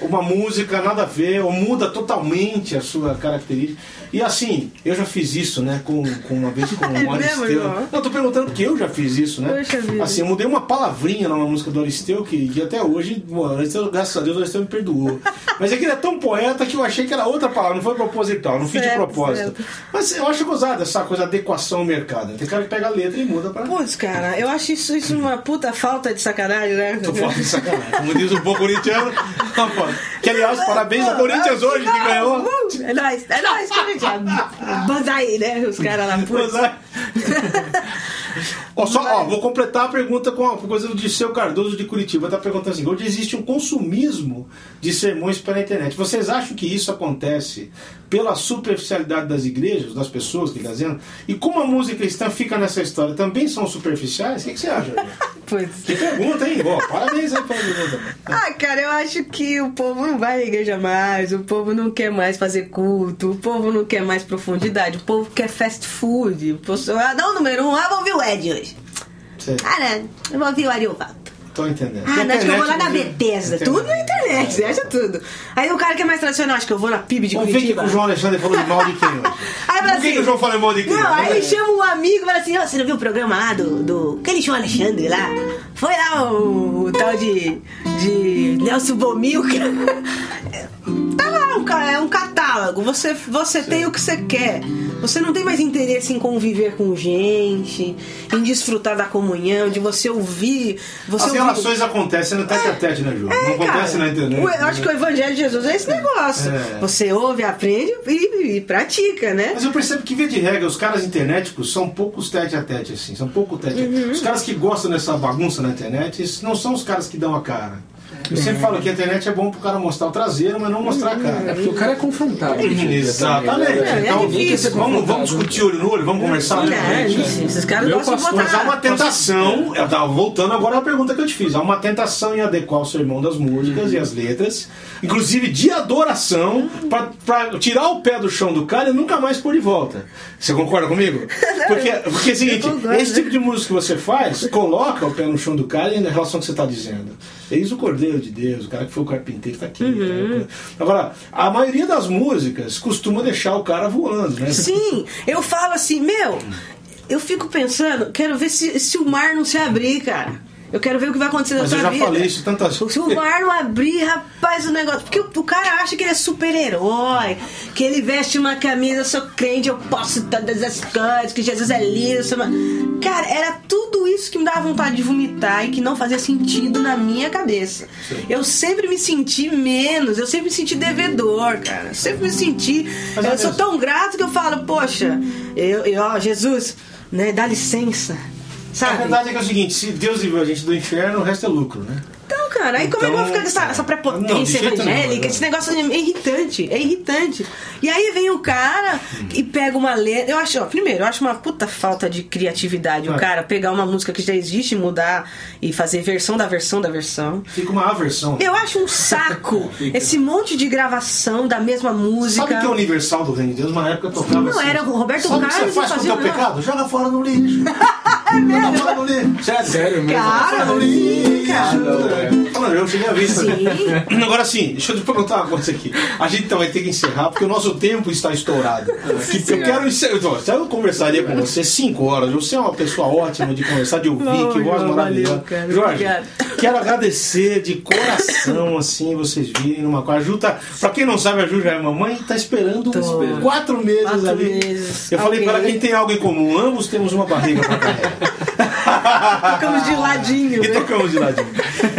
uma música nada a ver, ou muda totalmente a sua característica? E assim, eu já fiz isso, né, com, com uma vez com É o Aristeu. Não, tô perguntando porque eu já fiz isso, né? Assim, eu mudei uma palavrinha numa música do Aristeu que, que até hoje, bom, Aristeu, graças a Deus, o Aristeu me perdoou. Mas é que ele é tão poeta que eu achei que era outra palavra, não foi proposital, não fiz de Certo, propósito. certo. Mas eu acho gozado essa coisa, adequação ao mercado. Tem cara que pega a letra e muda pra. Putz, cara, eu acho isso, isso uma puta falta de sacanagem, né? Tô falando de sacanagem. Como diz o bom corintiano. foda. Que aliás, parabéns ao Corinthians hoje que ganhou. É nóis, é nóis, Corinthians. Banda aí, né? Os caras lá, putz. Ó, só, ó, vou completar a pergunta com a coisa de seu Cardoso de Curitiba. Tá perguntando assim: hoje existe um consumismo de sermões pela internet. Vocês acham que isso acontece pela superficialidade das igrejas, das pessoas que dizendo? E como a música cristã fica nessa história? Também são superficiais? O que, que você acha? Pois. Que pergunta, hein? Bom, parabéns aí pela pergunta. Ah, cara, eu acho que o povo não vai à igreja mais, o povo não quer mais fazer culto, o povo não quer mais profundidade, o povo quer fast food. O povo, ah, dá o número um, ah, vou ouvir o Ed hoje. Ah, não, eu vou ouvir o Ariovaldo. tô entendendo. Ah, não, acho que eu vou lá na Bethesda. Tudo na internet, você acha tudo. Aí o cara que é mais tradicional, acho que eu vou na PIB de Vamos ver o que Curitiba. que o João Alexandre falou mal de quem hoje. Aí fala Por que, assim, que o João falou mal de quem? Não, aí chama um amigo e fala assim, ó, você não viu o programa lá do, do aquele João Alexandre lá? Foi lá o, o tal de, de Nelson Bomilca. Tá lá, é um catálogo. Você, você tem o que você quer. Você não tem mais interesse em conviver com gente, em desfrutar da comunhão, de você ouvir. Você As ouvir- relações acontecem no tete a tete, né, João? É, não acontece cara. na internet. Eu acho que o Evangelho de Jesus é esse negócio. É. Você ouve, aprende e, e pratica, né? Mas eu percebo que, via de regra, os caras internéticos são poucos tete a tete, assim. São pouco tete a Uhum. tete. Os caras que gostam dessa bagunça na internet, não são os caras que dão a cara. Eu sempre falo que a internet é bom pro cara mostrar o traseiro, mas não mostrar a cara. É porque o cara é confrontado. Exatamente. É, é Então, difícil. vamos, vamos discutir olho no olho, vamos conversar olho no Não, olho. isso, esses caras gostam de botar. Mas há uma tentação, eu tava voltando agora à pergunta que eu te fiz, há uma tentação em adequar o sermão das músicas e as letras, inclusive de adoração, pra, pra tirar o pé do chão do cara e nunca mais pôr de volta. Você concorda comigo? Porque, porque é o seguinte, concordo. esse tipo de música que você faz, coloca o pé no chão do cara em relação ao que você está dizendo. Eis o Cordeiro de Deus, o cara que foi o carpinteiro está aqui. Uhum. né? Agora, a maioria das músicas costuma deixar o cara voando, né? Sim, eu falo assim, meu, eu fico pensando, quero ver se, se o mar não se abrir, cara. Eu quero ver o que vai acontecer Mas na eu sua já vida. falei isso tantas Se o vezes. mar não abrir, rapaz, o negócio. Porque o, o cara acha que ele é super-herói, que ele veste uma camisa, eu sou crente, eu posso todas as coisas, que Jesus é lindo. eu Cara, era tudo isso que me dava vontade de vomitar e que não fazia sentido na minha cabeça. Eu sempre me senti menos, eu sempre me senti devedor, cara. Eu sempre me senti. Mas é eu sou mesmo. tão grato que eu falo, poxa, eu, eu, ó, Jesus, né, dá licença. A Sabe? verdade é que é o seguinte, se Deus livrou a gente do inferno, o resto é lucro, né? Então, cara, aí como é que eu vou ficar com essa, essa Não, de prepotência nenhum, evangélica? não. Esse negócio é irritante, é irritante. E aí vem o cara e pega uma letra. Eu acho, ó, primeiro, eu acho uma puta falta de criatividade o É. cara pegar uma música que já existe, mudar e fazer versão da versão da versão. Fica uma aversão. Eu acho um saco esse monte de gravação da mesma música. Sabe que é o Universal do Reino de Deus? Uma época eu tocava Não, assim. era o Roberto Sabe o que Carlos você faz com o teu não. pecado? Joga fora no lixo. Joga fora no lixo. Sério. Sério mesmo? Cara, Fora no lixo. cara. Não, eu cheguei a ver isso. Sim. Agora sim, deixa eu te perguntar uma coisa aqui. A gente então vai ter que encerrar porque o nosso tempo está estourado. Que eu quero encerrar. Então, se eu conversaria com você cinco horas, você é uma pessoa ótima de conversar, de ouvir, Oh, que voz maravilhosa. valeu. Jorge, quero agradecer de coração, assim, vocês virem numa coisa. A Ju tá, pra quem não sabe, a Ju já é mamãe e tá esperando Tô. uns quatro meses Quatro ali. meses. Eu falei para quem tem algo em comum, ambos temos uma barriga pra carregar. Ficamos de ladinho, E né? tocamos de ladinho.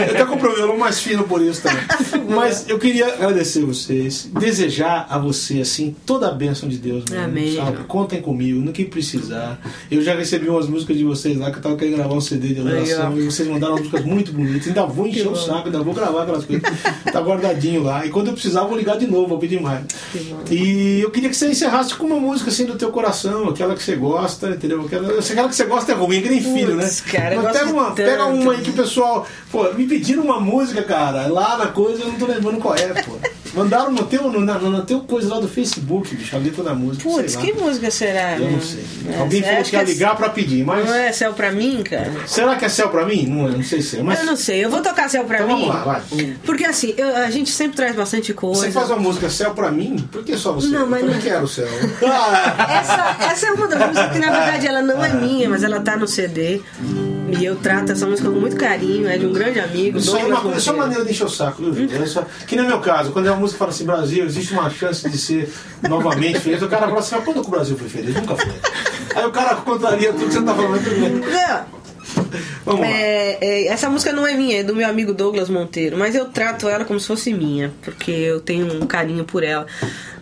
Eu tô com o problema mais fino por isso também. Mas eu queria agradecer vocês, desejar a você, assim, toda a bênção de Deus. mesmo, Amém. Sabe? Contem comigo, no que precisar. Eu já recebi umas músicas de vocês lá que eu tava querendo gravar um CD de adoração Legal. e vocês mandaram músicas muito bonitas. Ainda vou encher o saco, ainda vou gravar aquelas coisas. Tá guardadinho lá. E quando eu precisar, vou ligar de novo, vou pedir mais. E eu queria que você encerrasse com uma música assim do teu coração, aquela que você gosta, entendeu? Aquela, aquela que você gosta é ruim, que nem filho, né? Putz, cara, Mas pega uma, pega uma aí que o pessoal. Pô, me pediram uma música, cara, lá na coisa, eu não tô lembrando qual é, pô. Mandaram no teu, no, na, teu coisa lá do Facebook, bicho, a letra da música. Putz, que música será? Eu não né? sei. É, Alguém falou que ia é- ligar pra pedir, mas. Não é céu pra mim, cara? Será que é céu pra mim? Não, é, não sei se é. Mas Eu não sei, eu vou tocar céu pra Então mim. vamos lá, vai. Porque assim, eu- a gente sempre traz bastante coisa. você faz uma música céu pra mim? Por que só você? Não, mas eu não- quero céu. Essa, essa é uma das músicas que na verdade ela não é minha, mas ela tá no CD. E eu trato essa música com muito carinho, é de um grande amigo. Isso é uma, coisa, isso é uma maneira de encher o saco, viu, Júlio? É só- Que no meu caso, quando é uma música que fala assim, Brasil, existe uma chance de ser novamente feliz, o cara fala assim, mas quando que o Brasil foi feliz? Nunca foi. Aí o cara contraria tudo que você tá falando. tudo. Não. É, é, essa música não é minha, é do meu amigo Douglas Monteiro, mas eu trato ela como se fosse minha, porque eu tenho um carinho por ela.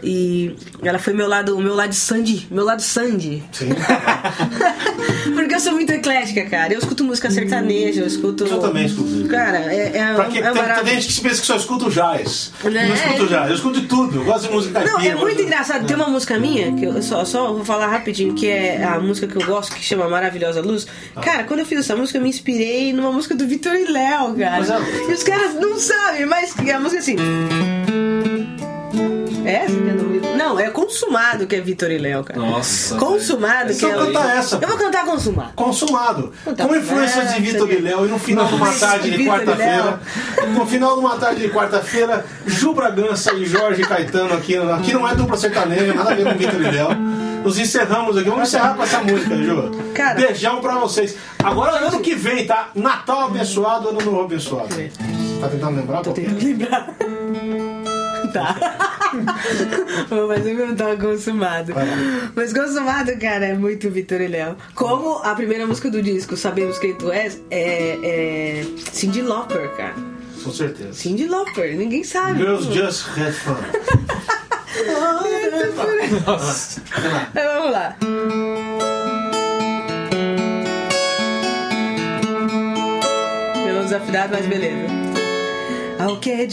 E ela foi meu lado, o meu lado Sandy, meu lado Sandy. Sim. porque eu sou muito eclética, cara. Eu escuto música sertaneja, eu escuto. Eu também escuto. Cara, é, é, Pra que, é tem, tem maravilhoso. gente que se pensa que só escuta o jazz. Né? Não escuto jazz, eu escuto de tudo. Eu gosto de música Não, caipira, é muito engraçado. Tem uma música minha, que eu só, só vou falar rapidinho, que é a música que eu gosto, que chama Maravilhosa Luz. Ah. Cara, quando eu fiz essa música, eu me inspirei numa música do Vitor e Léo, cara. Mas é- E os caras não sabem, mas a música é assim. É Não, é Consumado que é Vitor e Léo, cara. Nossa. Consumado que Então é. canta essa. Eu vou cantar Consumado. Consumado. Com influência de Vitor e Léo, e no final de uma tarde de quarta-feira, no final de uma tarde de quarta-feira, Ju Bragança e Jorge Caetano aqui, aqui não é dupla sertaneja, nada a ver com Vitor e Léo. Nos encerramos aqui. Vamos encerrar com essa música, Ju. Cara. Beijão pra vocês. Agora, ano que vem, tá? Natal abençoado, ano novo abençoado. Tá tentando lembrar? Tô que tentando lembrar. Tá. Vou fazer meu tal consumado. Mas consumado, cara, é muito Vitor e Léo. Como a primeira música do disco, Sabemos Quem Tu És, é, é Cindy Lauper, cara. Com certeza. Cindy Lauper, ninguém sabe. Girls Just Have Fun. Nossa. Então, vamos lá. Pelo desafinado, mas beleza. Ao que é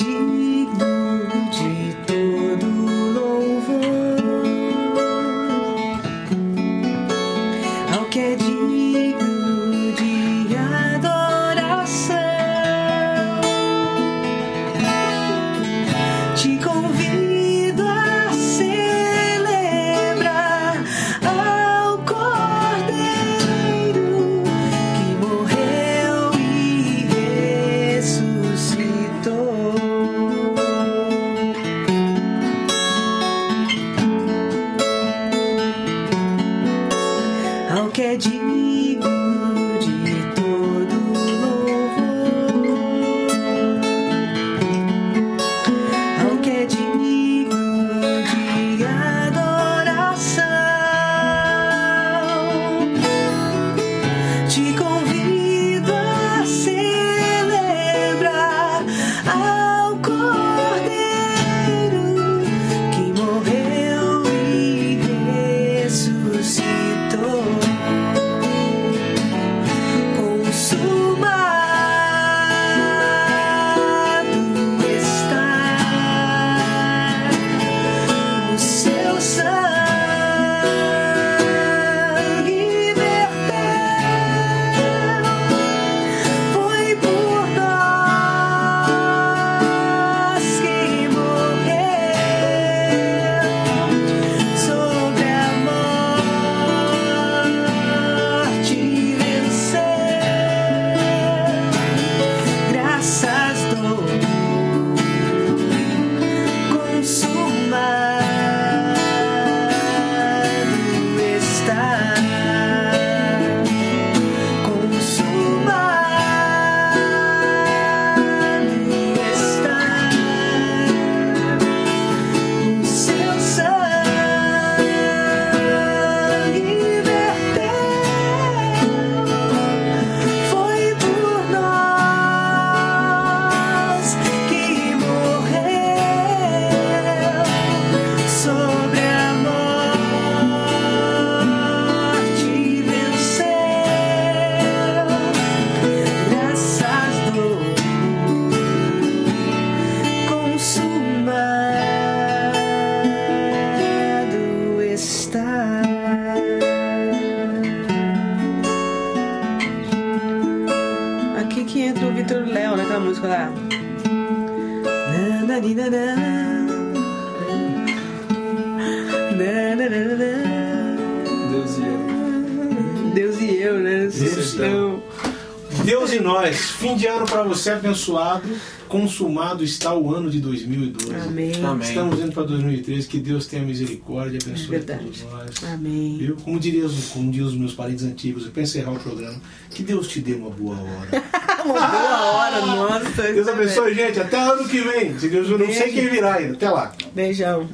você abençoado. Consumado está o ano de 2012. Amém. Amém. Estamos indo para 2013. Que Deus tenha misericórdia e abençoe É todos nós. Amém. Viu? Como, diria, os- como diziam os meus parentes antigos, para encerrar o programa, que Deus te dê uma boa hora. Uma boa hora, nossa. Deus abençoe, gente. Até ano que vem. Se Deus eu não sei quem virá ainda. Até lá. Beijão.